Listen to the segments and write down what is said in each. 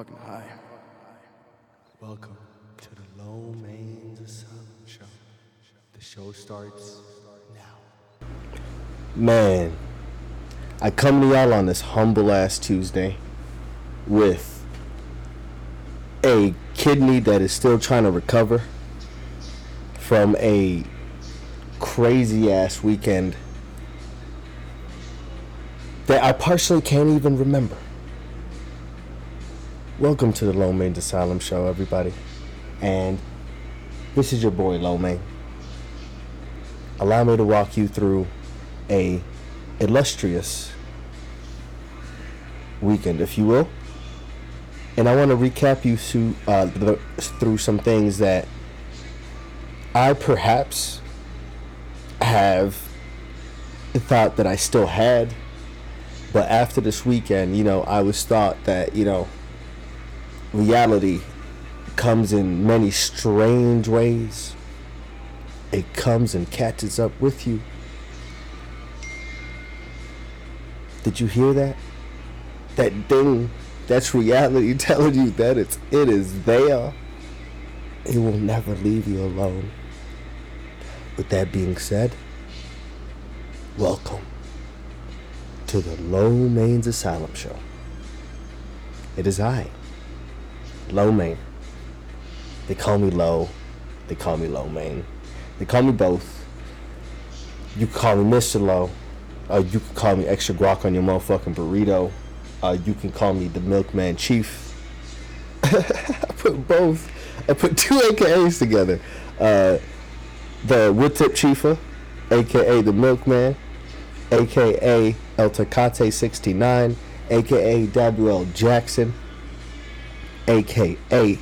fucking high. Welcome to the Low Mains Asylum Show. The show starts now. Man, I come to y'all on this humble ass Tuesday with a kidney that is still trying to recover from a crazy ass weekend that I partially can't even remember. Welcome to the Low Main Asylum Show, everybody. And this is your boy Low Main. Allow me to walk you through a illustrious weekend, if you will. And I want to recap you through, uh, through some things that I perhaps have thought that I still had. But after this weekend, you know, I was thought that, you know, reality comes in many strange ways. It comes and catches up with you. Did you hear that? That thing, that's reality telling you that it's it is there. It will never leave you alone. With that being said, welcome to the Low Mains Asylum Show. It is I, Low Main. They call me Low. They call me Low Main. They call me both. You can call me Mr. Low. Uh, you can call me extra guac on your motherfucking burrito. Uh, you can call me the Milkman Chief. I put both. I put two AKAs together. Uh, the Wood Tip Chiefa, aka the Milkman, aka El Tecate 69, aka WL Jackson, aka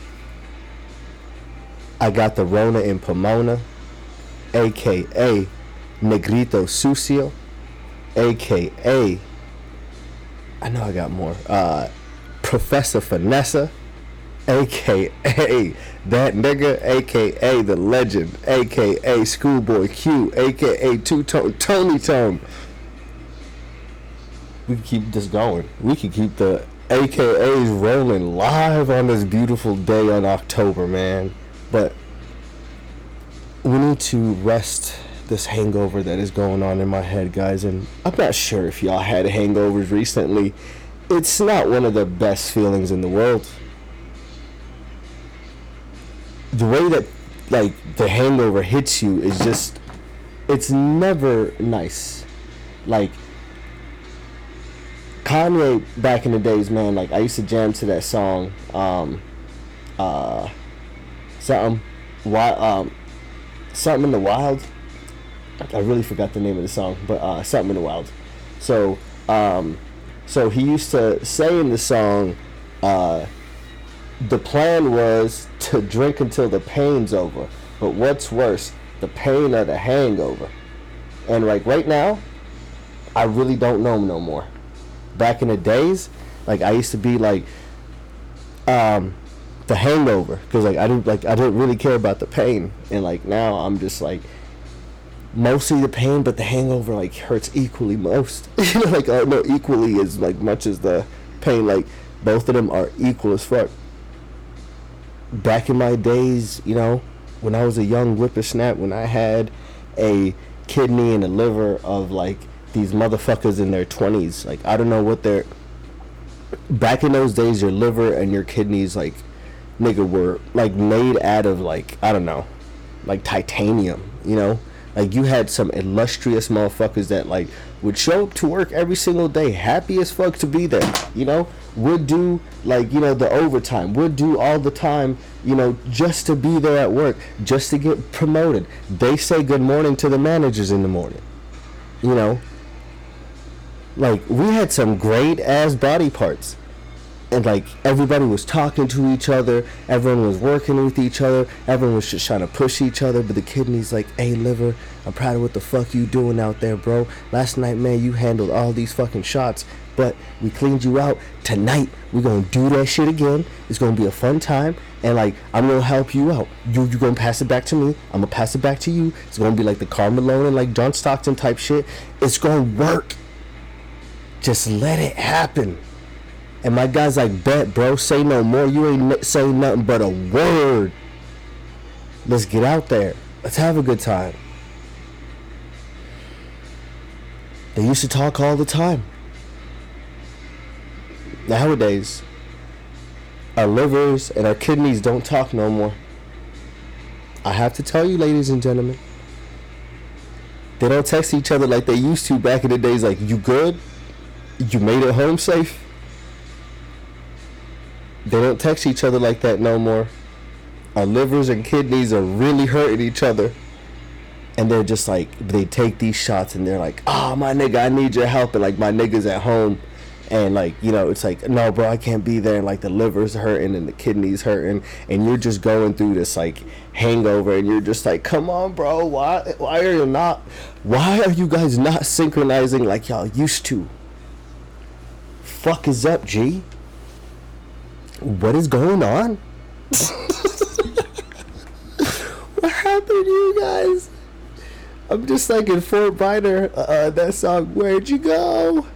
I got the Rona in Pomona, aka Negrito Sucio, aka I know I got more. Uh, Professor Vanessa, aka that nigga, aka the legend, aka Schoolboy Q, aka Two Tone Tony Tone. We can keep this going. We can keep the AKAs rolling live on this beautiful day on October, man. But we need to rest this hangover that is going on in my head, guys. And I'm not sure if y'all had hangovers recently. It's not one of the best feelings in the world. The way that, like, the hangover hits you is just, it's never nice. Like, Kanye back in the days, man, like, I used to jam to that song, um, uh, something, why, um, something in the wild. I really forgot the name of the song, but uh, something in the wild. So, um, so he used to say in the song, uh, the plan was to drink until the pain's over. But what's worse, the pain or the hangover? And like right now, I really don't know no more. Back in the days, like I used to be like, um, the hangover because like I didn't like I didn't really care about the pain, and like now I'm just like mostly the pain, but the hangover like hurts equally most. you know, like uh, no equally as like much as the pain. Like both of them are equal as fuck. Back in my days, you know, when I was a young whippersnap, when I had a kidney and a liver of like these motherfuckers in their twenties, like I don't know what they're. Back in those days, your liver and your kidneys like nigga were like made out of like I don't know, like titanium, you know? Like you had some illustrious motherfuckers that like would show up to work every single day, happy as fuck to be there, you know? Would do like, you know, the overtime, would do all the time, you know, just to be there at work, just to get promoted. They say good morning to the managers in the morning. You know? Like we had some great ass body parts. And like everybody was talking to each other. Everyone was working with each other. Everyone was just trying to push each other. But the kidney's like hey liver i'm proud of what the fuck you doing out there bro. Last night man you handled all these fucking shots. But we cleaned you out. Tonight we're gonna do that shit again. It's gonna be a fun time. And like i'm gonna help you out. You you gonna pass it back to me. I'm gonna pass it back to you. It's gonna be like the Karl Malone and like john stockton type shit. It's gonna work just let it happen And my guy's like, bet, bro, say no more. You ain't saying nothing but a word. Let's get out there. Let's have a good time. They used to talk all the time. Nowadays, our livers and our kidneys don't talk no more. I have to tell you, ladies and gentlemen, they don't text each other like they used to back in the days. Like, you good? You made it home safe? They don't text each other like that no more. Our livers and kidneys are really hurting each other. And they're just like, they take these shots and they're like, oh, my nigga, I need your help. And like, my nigga's at home. And like, you know, it's like, no, bro, I can't be there. And like, the liver's hurting and the kidneys hurting. And you're just going through this like hangover. And you're just like, come on, bro. Why, why are you not, why are you guys not synchronizing like y'all used to? Fuck is up, G? What is going on? what happened to you guys? I'm just like in Fort Minor, uh, that song, Where'd You Go?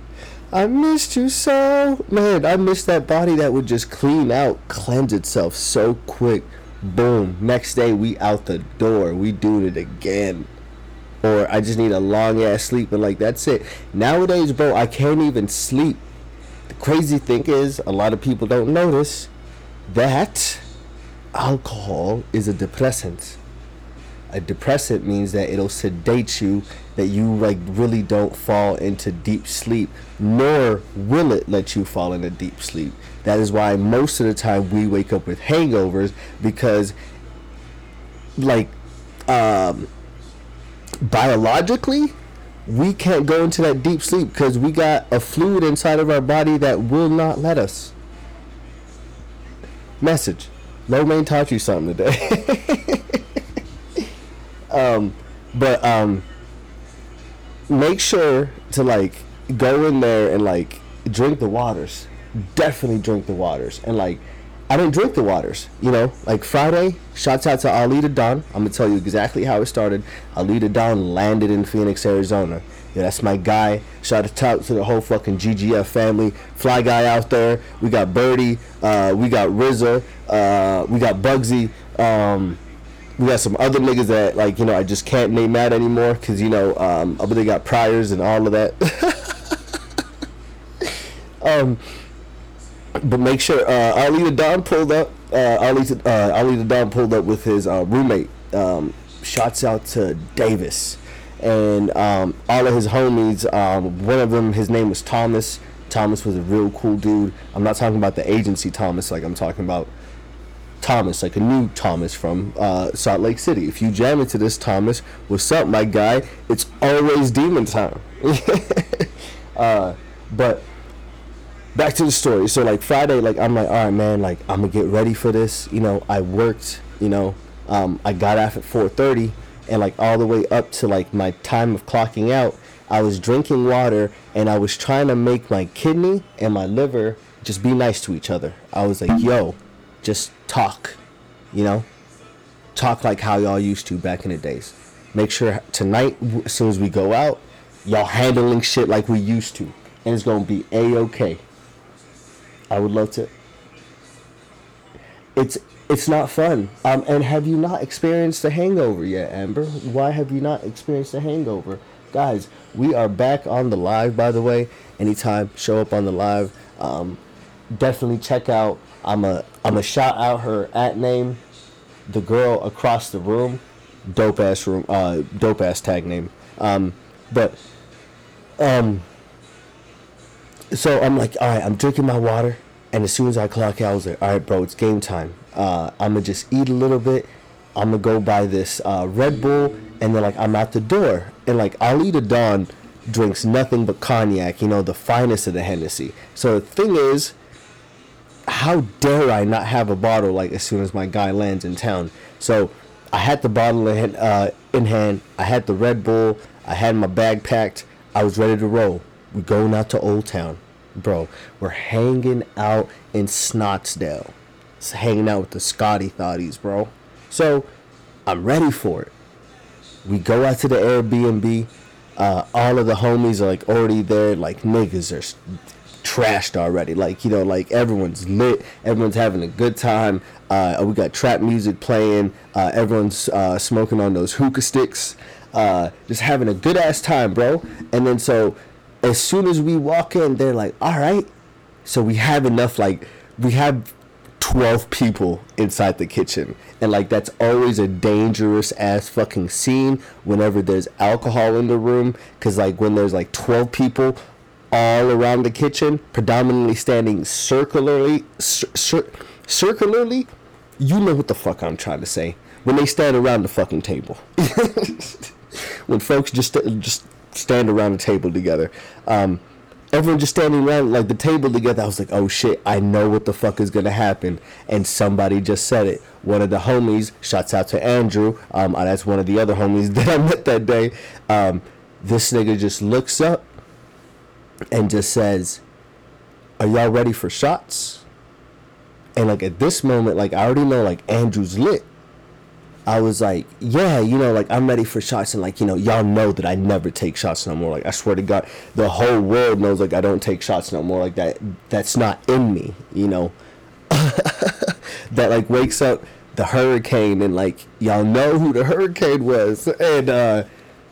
I missed you so. Man, I missed that body that would just clean out, cleanse itself so quick. Boom. Next day, we out the door. We do it again. Or I just need a long ass sleep and like that's it. Nowadays, bro, I can't even sleep. The crazy thing is, a lot of people don't notice that alcohol is a depressant. A depressant means that it'll sedate you that you like really don't fall into deep sleep nor will it let you fall into deep sleep. That is why most of the time we wake up with hangovers because like um biologically we can't go into that deep sleep because we got a fluid inside of our body that will not let us message low taught you something today Um, but um, make sure to like go in there and like drink the waters. Definitely drink the waters. And like, I didn't drink the waters. You know, like Friday. Shouts out to Ali the Don. I'm gonna tell you exactly how it started. Ali the Don landed in Phoenix, Arizona. Yeah, that's my guy. Shout out to the whole fucking GGF family. Fly guy out there. We got Birdie. Uh, we got RZA. Uh, we got Bugsy. Um, we got some other niggas that like you know I just can't name out anymore because you know um, but they got priors and all of that. um, but make sure uh, Ali the Don pulled up. Uh, Ali uh, Ali the Don pulled up with his uh, roommate. Um, shots out to Davis and um, all of his homies. Um, one of them, his name was Thomas. Thomas was a real cool dude. I'm not talking about the agency Thomas, like I'm talking about Thomas, like a new Thomas from uh, Salt Lake City. If you jam into this Thomas, what's up, my guy? It's always demon time. uh, but back to the story. So like Friday, like I'm like, all right, man, like I'm gonna get ready for this. You know, I worked. You know, um, I got off at 4:30, and like all the way up to like my time of clocking out, I was drinking water, and I was trying to make my kidney and my liver just be nice to each other. I was like, yo just talk, you know? Talk like how y'all used to back in the days. Make sure tonight, as soon as we go out, y'all handling shit like we used to. And it's to be A-OK. I would love to. It's it's not fun. Um, and have you not experienced a hangover yet, Amber? Why have you not experienced a hangover? Guys, we are back on the live, by the way. Anytime, show up on the live. Um, definitely check out I'm a I'm a shout out her at name, the girl across the room, dope ass room, uh, dope ass tag name. Um, but um, so I'm like, all right, I'm drinking my water, and as soon as I clock out, I was like, all right, bro, it's game time. Uh, I'm gonna just eat a little bit. I'm gonna go buy this uh, Red Bull, and then like I'm out the door, and like Ali the Don drinks nothing but cognac, you know, the finest of the Hennessy. So the thing is how dare I not have a bottle like as soon as my guy lands in town? So I had the bottle in, uh, in hand. I had the Red Bull. I had my bag packed. I was ready to roll. We're going out to Old Town, bro. We're hanging out in Scottsdale. It's hanging out with the Scotty Thotties, bro. So I'm ready for it. We go out to the Airbnb. Uh, all of the homies are like already there. Like niggas are trashed already. Like you know, like everyone's lit, everyone's having a good time. Uh, we got trap music playing. Uh, everyone's uh, smoking on those hookah sticks. Uh, just having a good ass time, bro. And then so, as soon as we walk in, they're like, "All right." So we have enough. Like we have 12 people inside the kitchen and like that's always a dangerous ass fucking scene whenever there's alcohol in the room because like when there's like 12 people all around the kitchen predominantly standing circularly cir- cir- circularly you know what the fuck i'm trying to say when they stand around the fucking table when folks just just stand around the table together um, everyone just standing around like the table together. I was like, oh shit, I know what the fuck is gonna happen. And somebody just said it. One of the homies, shouts out to Andrew. Um, uh, that's one of the other homies that I met that day. Um, this nigga just looks up and just says, "Are y'all ready for shots?" And like at this moment, like I already know, like Andrew's lit. I was like, yeah, you know, like I'm ready for shots, and like you know, y'all know that I never take shots no more. Like I swear to God, the whole world knows like I don't take shots no more. Like that, that's not in me, you know. that like wakes up the hurricane, and like y'all know who the hurricane was, and uh,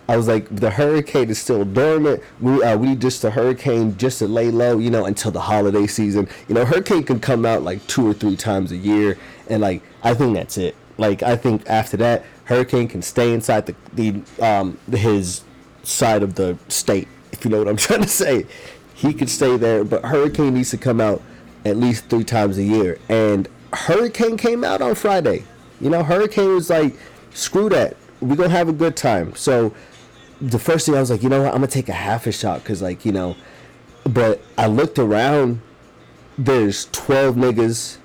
I was like, the hurricane is still dormant. We uh, we just the hurricane just to lay low, you know, until the holiday season. You know, hurricane can come out like two or three times a year, and like I think that's it like I think after that, Hurricane can stay inside the the um his side of the state. If you know what I'm trying to say, he could stay there. But Hurricane needs to come out at least three times a year. And Hurricane came out on Friday. You know, Hurricane was like, screw that. We gonna have a good time. So the first thing I was like, you know what, I'm gonna take a half a shot because like you know, but I looked around. There's 12 niggas,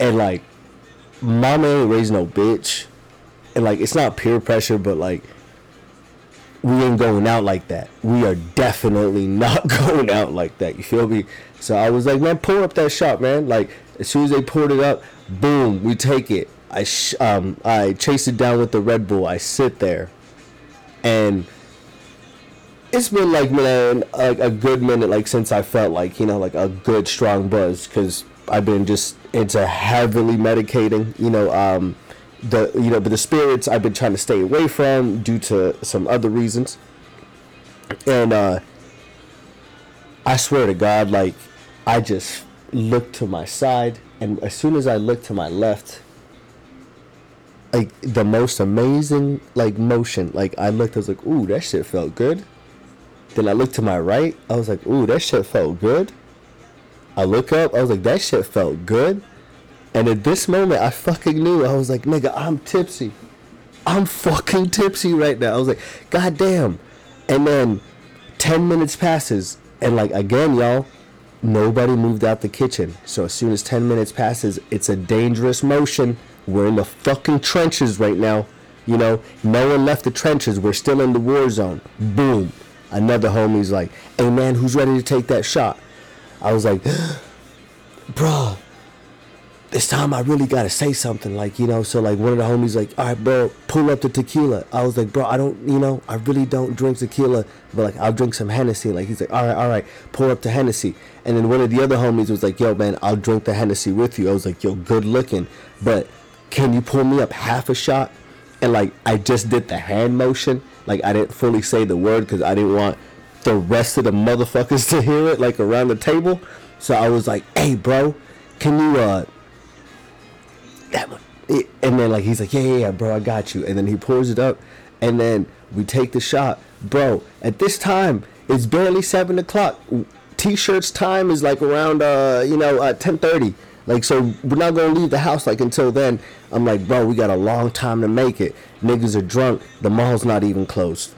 and like mama ain't raised no bitch, and like it's not peer pressure, but like we ain't going out like that. We are definitely not going out like that. You feel me? So I was like, man, pull up that shot, man. Like as soon as they poured it up, boom, we take it. I sh- um I chase it down with the Red Bull. I sit there, and it's been like man, like a good minute, like since I felt like you know like a good strong buzz, because I've been just into heavily medicating. You know, um, the you know, but the spirits I've been trying to stay away from due to some other reasons. And uh, I swear to God, like I just looked to my side, and as soon as I looked to my left, like the most amazing like motion. Like I looked, I was like, "Ooh, that shit felt good." Then I looked to my right, I was like, "Ooh, that shit felt good." I look up, I was like, that shit felt good. And at this moment, I fucking knew. I was like, nigga, I'm tipsy. I'm fucking tipsy right now. I was like, God damn. And then 10 minutes passes. And like, again, y'all, nobody moved out the kitchen. So as soon as 10 minutes passes, it's a dangerous motion. We're in the fucking trenches right now. You know, no one left the trenches. We're still in the war zone. Boom. Another homie's like, hey man, who's ready to take that shot? I was like, bro, this time I really gotta say something. Like, you know, so like one of the homies like, all right, bro, pull up the tequila. I was like, bro, I don't, you know, I really don't drink tequila, but like I'll drink some Hennessy. Like he's like, all right, all right, pull up the Hennessy. And then one of the other homies was like, yo, man, I'll drink the Hennessy with you. I was like, yo, good looking, but can you pull me up half a shot? And like I just did the hand motion. Like I didn't fully say the word because I didn't want the rest of the motherfuckers to hear it, like around the table. So I was like, "Hey, bro, can you uh that one?" And then like he's like, "Yeah, yeah, yeah, bro, I got you." And then he pours it up, and then we take the shot, bro. At this time, it's barely seven o'clock. T-shirts time is like around uh you know uh, ten thirty. Like so, we're not gonna leave the house like until then. I'm like, bro, we got a long time to make it. Niggas are drunk. The mall's not even closed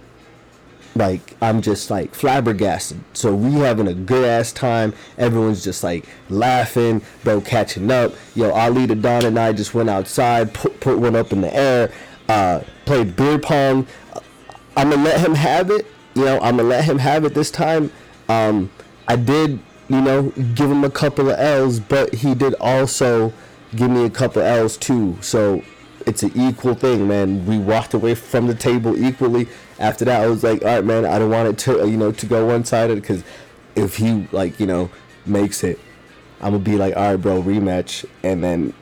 like I'm just like flabbergasted. So we having a good ass time. Everyone's just like laughing, bro, catching up. Yo, Ali the Don and I just went outside, put put one up in the air, uh, played beer pong. I'm gonna let him have it. You know, I'm gonna let him have it this time. Um, I did, you know, give him a couple of L's, but he did also give me a couple of L's too. So it's an equal thing, man. We walked away from the table equally. After that, I was like, all right, man, I don't want it to, you know, to go one sided because if he like you know makes it, I'm gonna be like, all right, bro, rematch, and then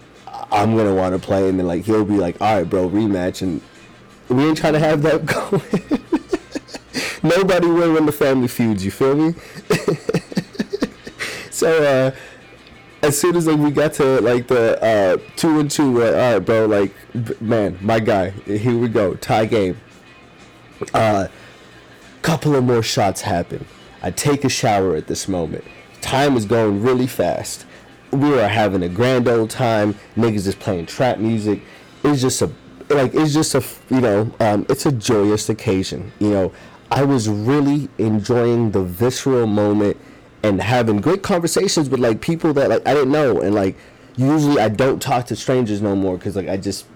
I'm gonna want to play, and then like he'll be like, all right, bro, rematch, and we ain't trying to have that going. Nobody win when the family feuds. You feel me? so uh, as soon as like we got to like the uh, two and two, like, all right, bro, like man, my guy, here we go, tie game. Uh, couple of more shots happen. I take a shower at this moment. Time is going really fast. We are having a grand old time. Niggas is playing trap music. It's just a like it's just a you know um, it's a joyous occasion. You know, I was really enjoying the visceral moment and having great conversations with like people that like I didn't know and like usually I don't talk to strangers no more because like I just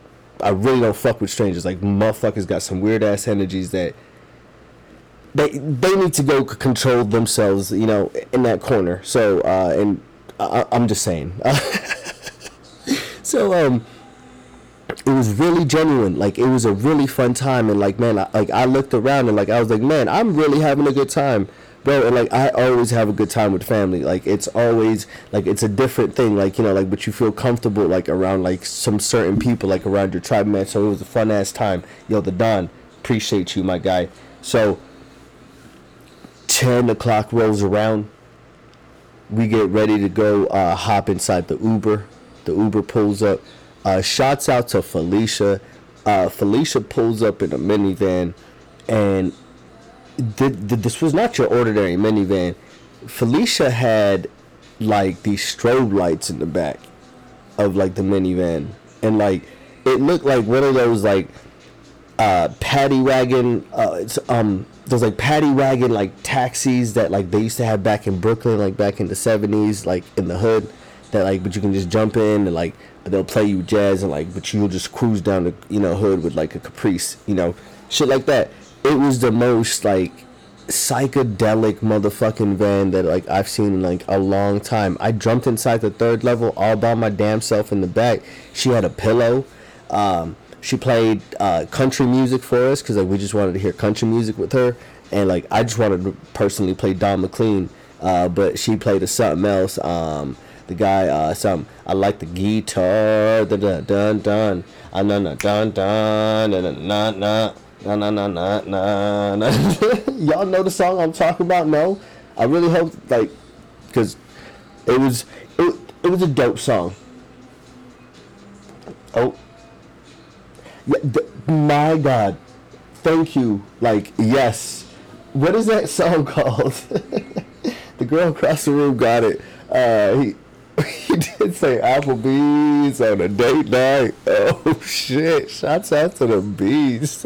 I really don't fuck with strangers. Like motherfuckers got some weird ass energies that they they need to go control themselves, you know, in that corner. So uh, and I, I'm just saying. so um, it was really genuine. Like it was a really fun time, and like man, I, like I looked around and like I was like, man, I'm really having a good time. Bro, and like I always have a good time with family. Like it's always like it's a different thing. Like you know, like but you feel comfortable like around like some certain people, like around your tribe, man. So it was a fun ass time. Yo, the Don, appreciate you, my guy. So 10 o'clock rolls around. We get ready to go uh, hop inside the Uber. The Uber pulls up. Uh, shouts out to Felicia. Uh, Felicia pulls up in a minivan, and th- th- this was not your ordinary minivan. Felicia had like these strobe lights in the back of like the minivan, and like it looked like one of those like uh, paddy wagon. Uh, it's um those like paddy wagon like taxis that like they used to have back in Brooklyn, like back in the seventies, like in the hood. That like, but you can just jump in and like they'll play you jazz and like, but you'll just cruise down the you know hood with like a Caprice, you know, shit like that. It was the most like psychedelic motherfucking van that like I've seen in like a long time. I jumped inside the third level all by my damn self in the back. She had a pillow. Um, she played uh, country music for us because like we just wanted to hear country music with her, and like I just wanted to personally play Don McLean, uh, but she played a something else. Um, the guy, uh, some I like the guitar, the dun dun dun, ah na na dun dun, na na na. Na na na na na na. Y'all know the song I'm talking about? No, I really hope like, cause it was it, it was a dope song. Oh, yeah, th- my God, thank you. Like, yes. What is that song called? the girl across the room got it. Uh, he he did say Applebee's on a date night. Oh shit! Shouts out to the bees.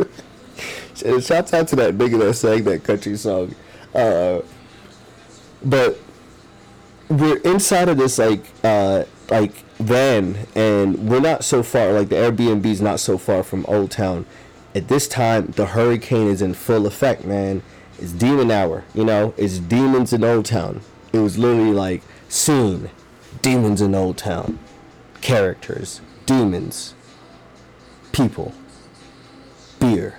Shouts out to that nigga that sang that country song. Uh, but we're inside of this like uh like van and we're not so far like the Airbnb is not so far from Old Town. At this time the hurricane is in full effect, man. It's demon hour, you know, it's demons in Old Town. It was literally like scene, demons in Old Town. Characters, demons, people, beer,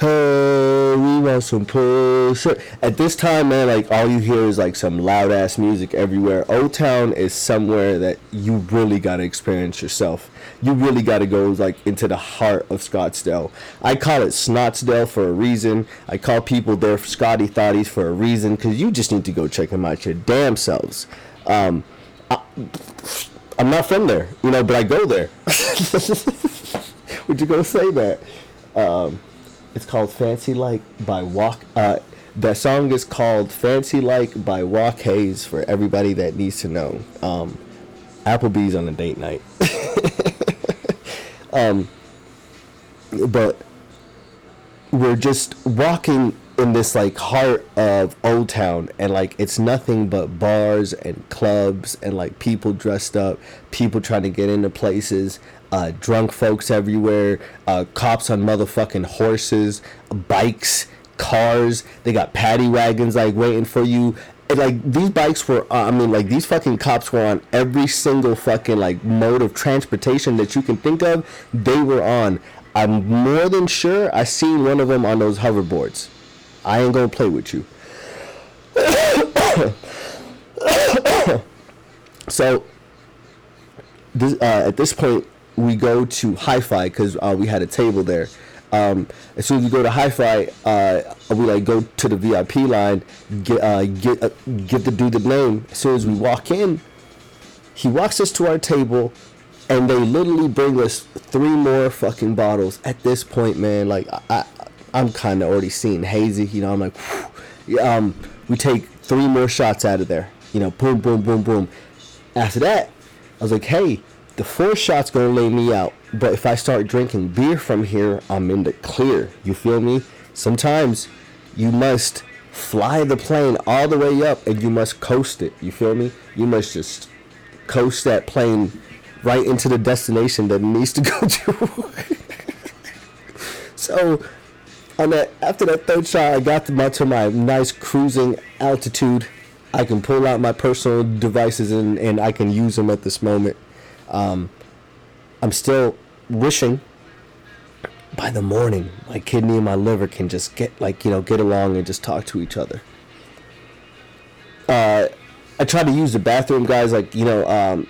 Hey, we want some pussy. At this time, man, like all you hear is like some loud ass music everywhere. Old Town is somewhere that you really gotta experience yourself. You really gotta go like into the heart of Scottsdale. I call it Snotsdale for a reason. I call people there Scotty Thotties for a reason, cause you just need to go check them out your damn selves. Um, I, I'm not from there, you know, but I go there. Would you go say that? Um, it's called Fancy Like by Walk. Uh, that song is called Fancy Like by Walker Hayes for everybody that needs to know. Um, Applebee's on a date night. um, but we're just walking in this like heart of Old Town, and like it's nothing but bars and clubs and like people dressed up, people trying to get into places, uh, drunk folks everywhere, uh, cops on motherfucking horses, bikes, cars. They got paddy wagons like waiting for you. And, like these bikes were, uh, I mean, like these fucking cops were on every single fucking like mode of transportation that you can think of. They were on. I'm more than sure I seen one of them on those hoverboards. I ain't gonna play with you. so this, uh, at this point, we go to Hi-Fi because uh, we had a table there. Um, as soon as we go to Hi-Fi, uh, we like go to the VIP line, get uh, get uh, get the dude the name. As soon as we walk in, he walks us to our table, and they literally bring us three more fucking bottles. At this point, man, like I, I am kind of already seeing hazy. You know, I'm like, um, we take three more shots out of there. You know, boom, boom, boom, boom. After that, I was like, hey, the fourth shot's gonna lay me out. But if I start drinking beer from here, I'm in the clear. You feel me? Sometimes you must fly the plane all the way up and you must coast it. You feel me? You must just coast that plane right into the destination that it needs to go to. so on that after that third shot I got to to my nice cruising altitude. I can pull out my personal devices and, and I can use them at this moment. Um, I'm still wishing by the morning my kidney and my liver can just get like you know get along and just talk to each other. Uh, I tried to use the bathroom, guys. Like you know, um,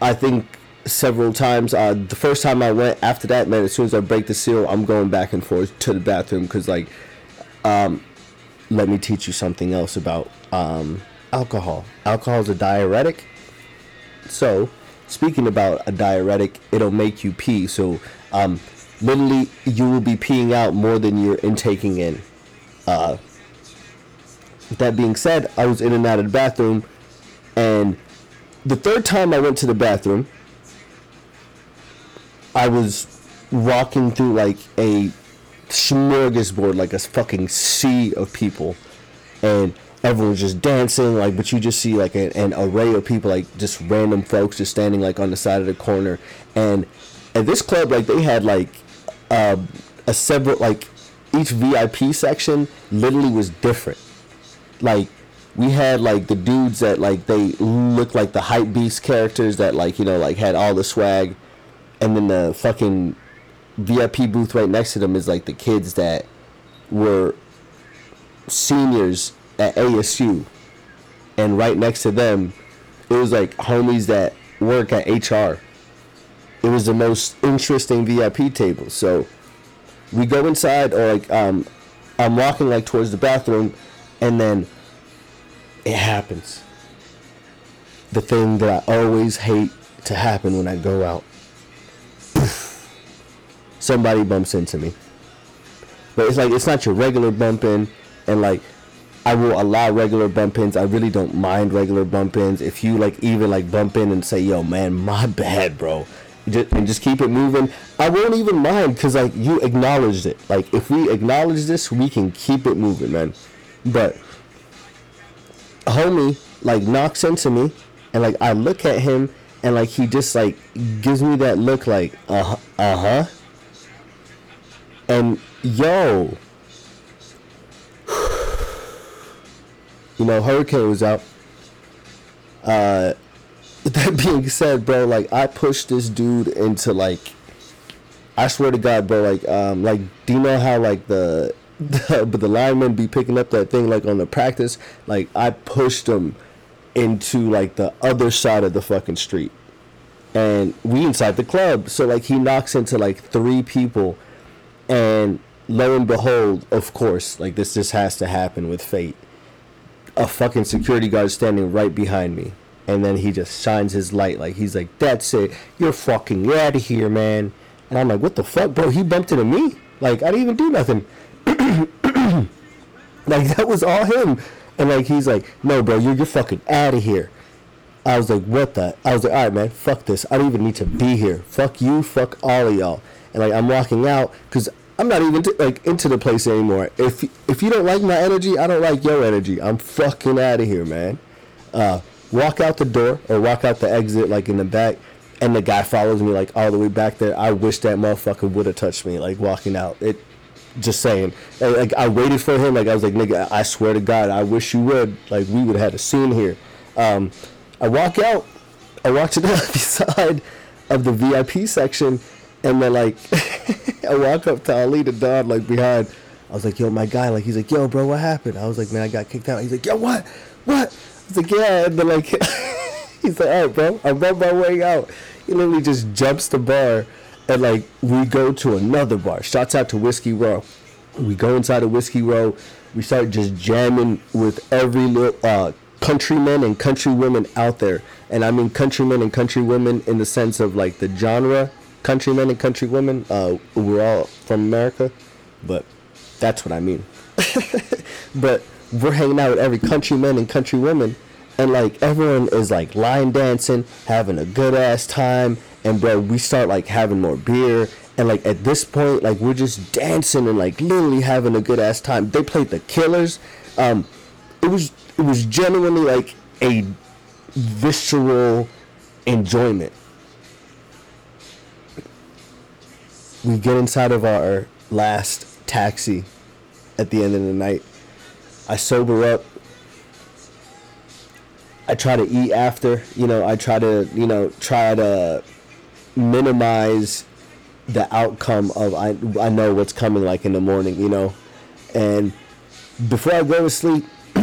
I think several times. Uh, the first time I went, after that, man, as soon as I break the seal, I'm going back and forth to the bathroom because like, um, let me teach you something else about um, alcohol. Alcohol is a diuretic. So speaking about a diuretic, it'll make you pee. So, um, literally, you will be peeing out more than you're intaking in. Uh, that being said, I was in and out of the bathroom, and the third time I went to the bathroom, I was walking through like a smorgasbord, like a fucking sea of people, and everyone's just dancing like but you just see like an, an, array of people like just random folks just standing like on the side of the corner. And at this club like they had like uh, a several like each vip section literally was different. Like we had like the dudes that like they looked like the hype beast characters that like you know like had all the swag. And then the fucking vip booth right next to them is like the kids that were seniors at ASU, and right next to them, it was like homies that work at HR. It was the most interesting VIP table. So we go inside, or like um, I'm walking like towards the bathroom, and then it happens. The thing that I always hate to happen when I go out. Somebody bumps into me. But it's like it's not your regular bumping, and like I will allow regular bump ins. I really don't mind regular bump ins. If you like even like bump in and say, "Yo, man, my bad, bro," just, and just keep it moving, I won't even mind because like you acknowledged it. Like if we acknowledge this, we can keep it moving, man. But homie like knocks into me, and like I look at him, and like he just like gives me that look, like uh huh, uh huh, and yo you know, Hurricane was out. Uh, that being said, bro, like I pushed this dude into like, I swear to God, bro, like, um, like, do you know how like the, the but the linemen be picking up that thing like on the practice? Like I pushed him into like the other side of the fucking street, and we inside the club. So like he knocks into like three people, and lo and behold, of course, like this just has to happen with fate a fucking security guard standing right behind me. And then he just shines his light like he's like, That's it. You're fucking out of here, man. And I'm like, What the fuck, bro? He bumped into me. Like, I didn't even do nothing. like that was all him. And like he's like, No, bro, you're you're fucking out of here. I was like, what the? I was like, all right, man, fuck this. I don't even need to be here. Fuck you, fuck all of y'all. And like, I'm walking out because I'm not even t- like into the place anymore. If if you don't like my energy, I don't like your energy. I'm fucking out of here, man. Uh, walk out the door or walk out the exit like in the back, and the guy follows me like all the way back there. I wish that motherfucker would have touched me like walking out. It Just saying. And, like I waited for him. Like I was like, nigga, I swear to God, I wish you would. Like we would have had a scene here. Um, I walk out. I walk to the other side of the VIP section, and then like I walk up to Ali the dog like behind. I was like, yo, my guy. Like he's like, yo, bro, what happened? I was like, man, I got kicked out. He's like, yo, what? What? I was like, yeah. And then like he's like, all right, bro, I'm on my way out. He literally just jumps the bar and like we go to another bar. Shouts out to Whiskey Row. We go inside of Whiskey Row. We start just jamming with every little uh, countrymen and countrywomen out there. And I mean countrymen and countrywomen in the sense of like the genre countrymen and countrywomen. Uh, we're all from America, but that's what I mean. but we're hanging out with every countryman and countrywoman, and like everyone is like line dancing, having a good ass time and bro, we start like having more beer, and like at this point, like we're just dancing and like literally having a good ass time. They played the Killers. Um, it was it was genuinely like a visceral enjoyment. We get inside of our last taxi at the end of the night. I sober up. I try to eat after, you know, I try to, you know, try to minimize the outcome of I I know what's coming like in the morning, you know. And before I go to sleep,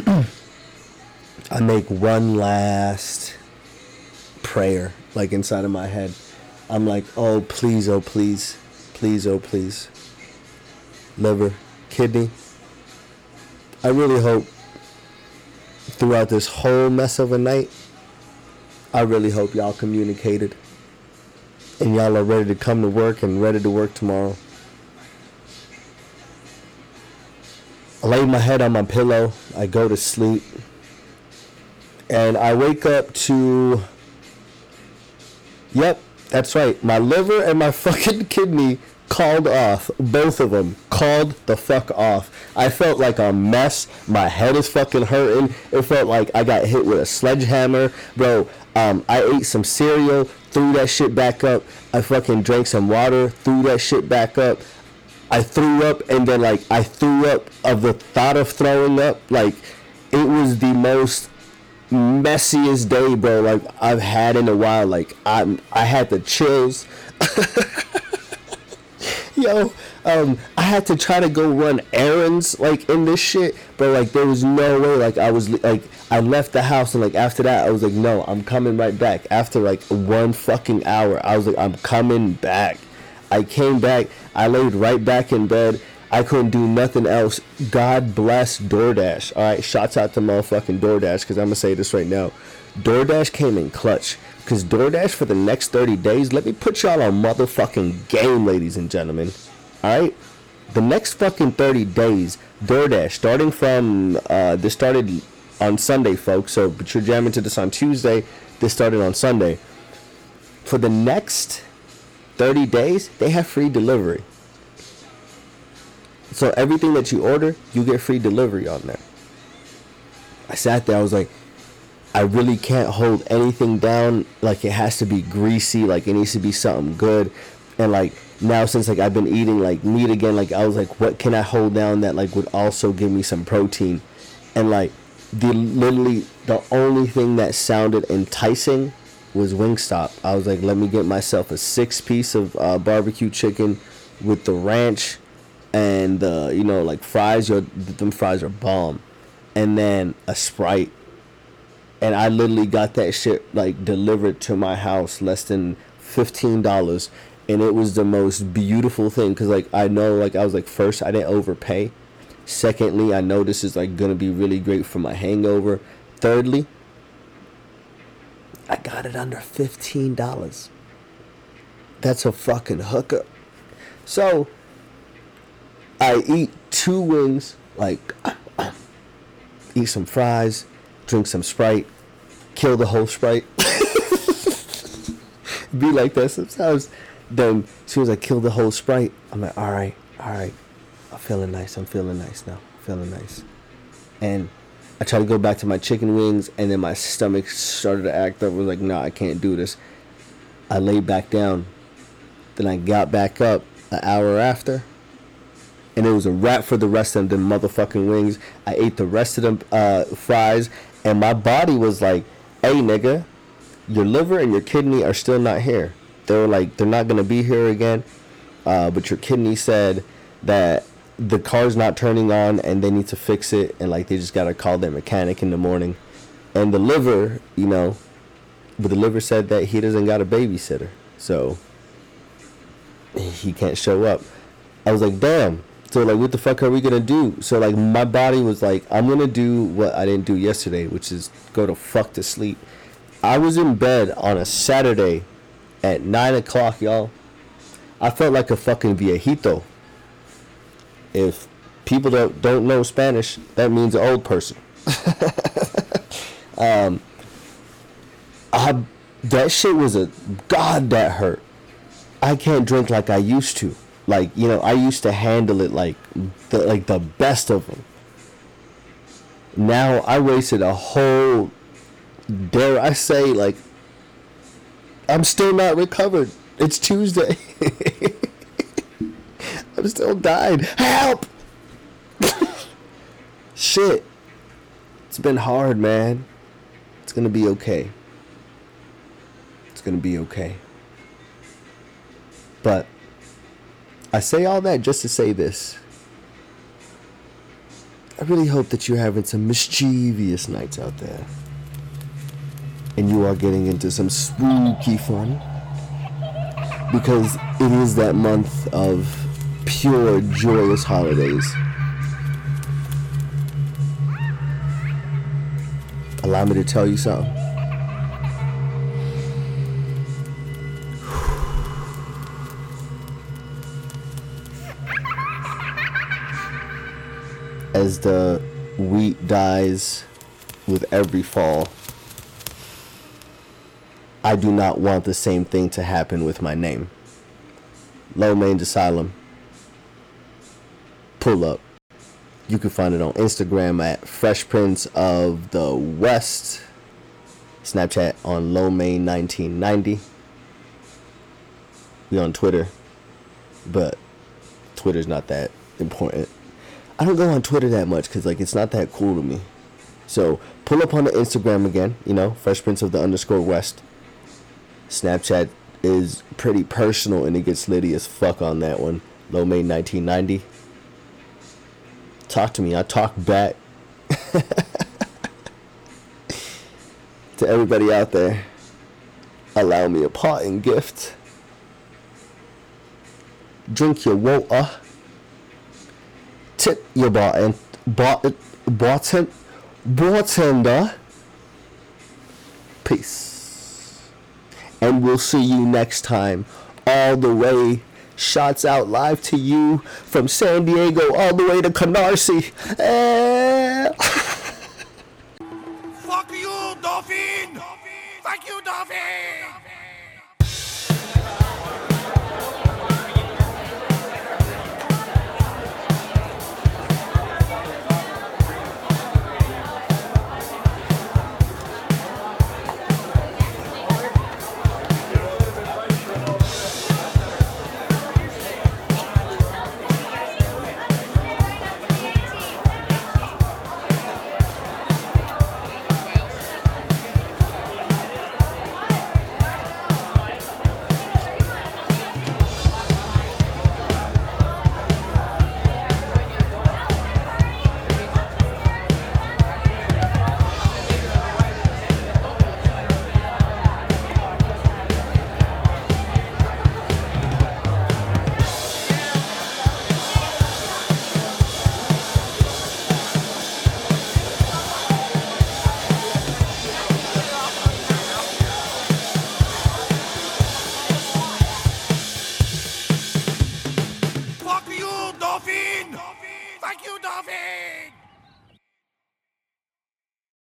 I make one last prayer like inside of my head. I'm like, "Oh, please, oh please. Please, oh please. Liver, kidney. I really hope throughout this whole mess of a night, I really hope y'all communicated and y'all are ready to come to work and ready to work tomorrow. I lay my head on my pillow. I go to sleep. And I wake up to. Yep, that's right. My liver and my fucking kidney called off. Both of them called the fuck off. I felt like a mess. My head is fucking hurting. It felt like I got hit with a sledgehammer. Bro, um, I ate some cereal, threw that shit back up. I fucking drank some water, threw that shit back up. I threw up and then like I threw up of the thought of throwing up. Like it was the most messiest day, bro. Like I've had in a while. Like I I had the chills. Yo, um, I had to try to go run errands like in this shit, but like there was no way. Like I was like I left the house and like after that I was like, no, I'm coming right back. After like one fucking hour, I was like, I'm coming back. I came back. I laid right back in bed. I couldn't do nothing else. God bless DoorDash. All right, shots out to motherfucking DoorDash because I'm gonna say this right now. DoorDash came in clutch. Cause DoorDash for the next 30 days, let me put y'all on motherfucking game, ladies and gentlemen. Alright? The next fucking 30 days, DoorDash, starting from uh this started on Sunday, folks. So but you're jamming to this on Tuesday. This started on Sunday. For the next 30 days, they have free delivery. So everything that you order, you get free delivery on there. I sat there, I was like, I really can't hold anything down. Like it has to be greasy. Like it needs to be something good. And like now since like I've been eating like meat again, like I was like, what can I hold down that like would also give me some protein? And like the literally the only thing that sounded enticing was Wingstop. I was like, let me get myself a six piece of uh, barbecue chicken with the ranch and uh, you know like fries. Your them fries are bomb, and then a sprite and I literally got that shit like delivered to my house less than fifteen dollars, and it was the most beautiful thing because like I know like I was like first I didn't overpay, secondly I know this is like gonna be really great for my hangover, thirdly I got it under fifteen dollars. That's a fucking hookup. So I eat two wings, like eat some fries, drink some Sprite, kill the whole Sprite. Be like that sometimes. Then as soon as I kill the whole Sprite, I'm like, all right, all right, I'm feeling nice. I'm feeling nice now. feeling nice. And I try to go back to my chicken wings, and then my stomach started to act up. I was like, no, nah, I can't do this. I laid back down. Then I got back up an hour after, and it was a wrap for the rest of them motherfucking wings. I ate the rest of them uh, fries, and my body was like, "Hey, nigga, your liver and your kidney are still not here. They were like, they're not gonna be here again. Uh, but your kidney said that the car's not turning on and they need to fix it, and like they just gotta call their mechanic in the morning. And the liver, you know, but the liver said that he doesn't got a babysitter, so he can't show up. I was like, damn. So like, what the fuck are we gonna do? So like, my body was like, I'm gonna do what I didn't do yesterday, which is go to fuck to sleep. I was in bed on a Saturday at nine o'clock, y'all. I felt like a fucking viejito. If people don't don't know Spanish, that means an old person. um, I that shit was a god that hurt. I can't drink like I used to. Like you know, I used to handle it like the like the best of them. Now I wasted a whole, dare I say, like I'm still not recovered. It's Tuesday. I'm still dying. Help! Shit. It's been hard, man. It's gonna be okay. It's gonna be okay. But I say all that just to say this. I really hope that you're having some mischievous nights out there. And you are getting into some spooky fun. Because it is that month of pure, joyous holidays. Allow me to tell you something. The wheat dies with every fall, I do not want the same thing to happen with my name. Low Mange Asylum. Pull up. You can find it on Instagram at Fresh Prince of the West. Snapchat on Lowmain1990. We on Twitter, but Twitter's not that important. I don't go on Twitter that much because like it's not that cool to me. So pull up on the Instagram again. You know, Fresh Prince of the underscore West. Snapchat is pretty personal and it gets litty as fuck on that one. Low May 1990. Talk to me. I talk back. to everybody out there, allow me a parting gift. Drink your water. Tip your bottom. Bottom. Bottom. Bartender. Peace. And we'll see you next time. All the way. Shots out live to you from San Diego all the way to Canarsie. Eh.